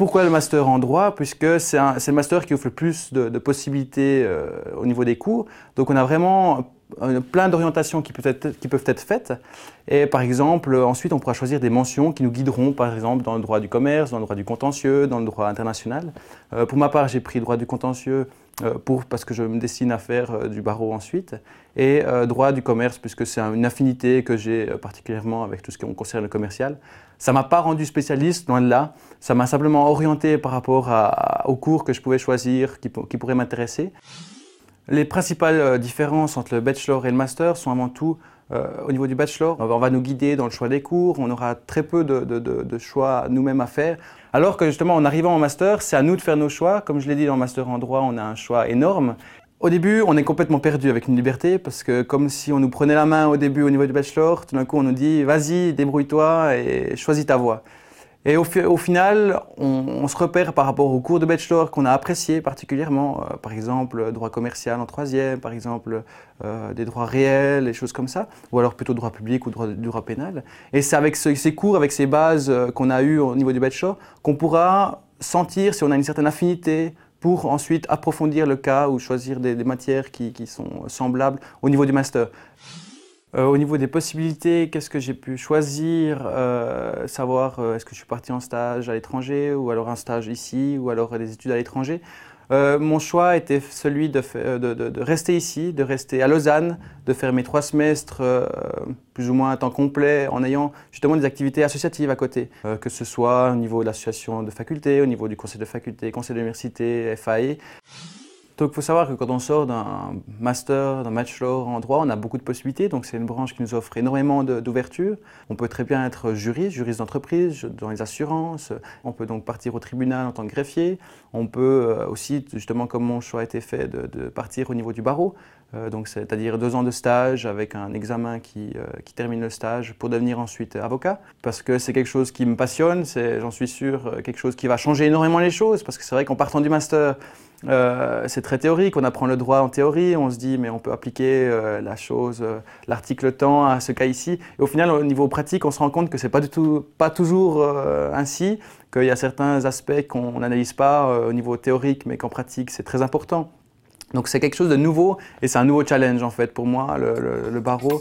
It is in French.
Pourquoi le master en droit Puisque c'est le master qui offre le plus de, possibilités euh, au niveau des cours. Donc on a vraiment euh, plein d'orientations qui, peuvent être, faites. Et par exemple, ensuite, on pourra choisir des mentions qui nous guideront, par exemple, dans le droit du commerce, dans le droit du contentieux, dans le droit international. Euh, pour ma part, j'ai pris droit du contentieux pour, parce que je me destine à faire du barreau ensuite, et droit du commerce, puisque c'est une affinité que j'ai particulièrement avec tout ce qui concerne le commercial. Ça ne m'a pas rendu spécialiste, loin de là. Ça m'a simplement orienté par rapport à, aux cours que je pouvais choisir, qui, pourraient m'intéresser. Les principales euh, différences entre le bachelor et le master sont avant tout euh, au niveau du bachelor, on va nous guider dans le choix des cours, on aura très peu de, de choix nous-mêmes à faire. Alors que justement en arrivant en master, c'est à nous de faire nos choix. Comme je l'ai dit le master en droit, on a un choix énorme. Au début, on est complètement perdu avec une liberté parce que comme si on nous prenait la main au début au niveau du bachelor, tout d'un coup on nous dit vas-y, débrouille-toi et choisis ta voie. Et au, final, on, se repère par rapport aux cours de bachelor qu'on a appréciés particulièrement, euh, par exemple droit commercial en troisième, par exemple euh, des droits réels, des choses comme ça, ou alors plutôt droit public ou droit, pénal. Et c'est avec ces cours, avec ces bases euh, qu'on a eues au niveau du bachelor, qu'on pourra sentir si on a une certaine affinité pour ensuite approfondir le cas ou choisir des, matières qui, sont semblables au niveau du master. Euh, au niveau des possibilités, qu'est-ce que j'ai pu choisir euh, Savoir euh, est-ce que je suis parti en stage à l'étranger ou alors un stage ici ou alors des études à l'étranger? Mon choix était celui de, rester ici, de rester à Lausanne, de faire mes trois semestres plus ou moins à temps complet en ayant justement des activités associatives à côté, que ce soit au niveau de l'association de faculté, au niveau du conseil de faculté, conseil d'université, FAE. Donc il faut savoir que quand on sort d'un master, d'un bachelor en droit, on a beaucoup de possibilités. Donc c'est une branche qui nous offre énormément d'ouverture. On peut très bien être juriste, juriste d'entreprise, dans les assurances. On peut donc partir au tribunal en tant que greffier. On peut euh, aussi, justement comme mon choix a été fait, de, partir au niveau du barreau. Euh, donc c'est-à-dire deux ans de stage avec un examen qui, euh, qui, termine le stage pour devenir ensuite avocat. Parce que c'est quelque chose qui me passionne, j'en suis sûr, quelque chose qui va changer énormément les choses. Parce que c'est vrai qu'en partant du master, euh, c'est très théorique, on apprend le droit en théorie, on se dit mais on peut appliquer euh, la chose, euh, l'article temps à ce cas ici. Et au final, au niveau pratique, on se rend compte que c'est pas pas toujours ainsi, qu'il y a certains aspects qu'on n'analyse pas au niveau théorique, mais qu'en pratique c'est très important. Donc c'est quelque chose de nouveau et c'est un nouveau challenge en fait pour moi, le barreau.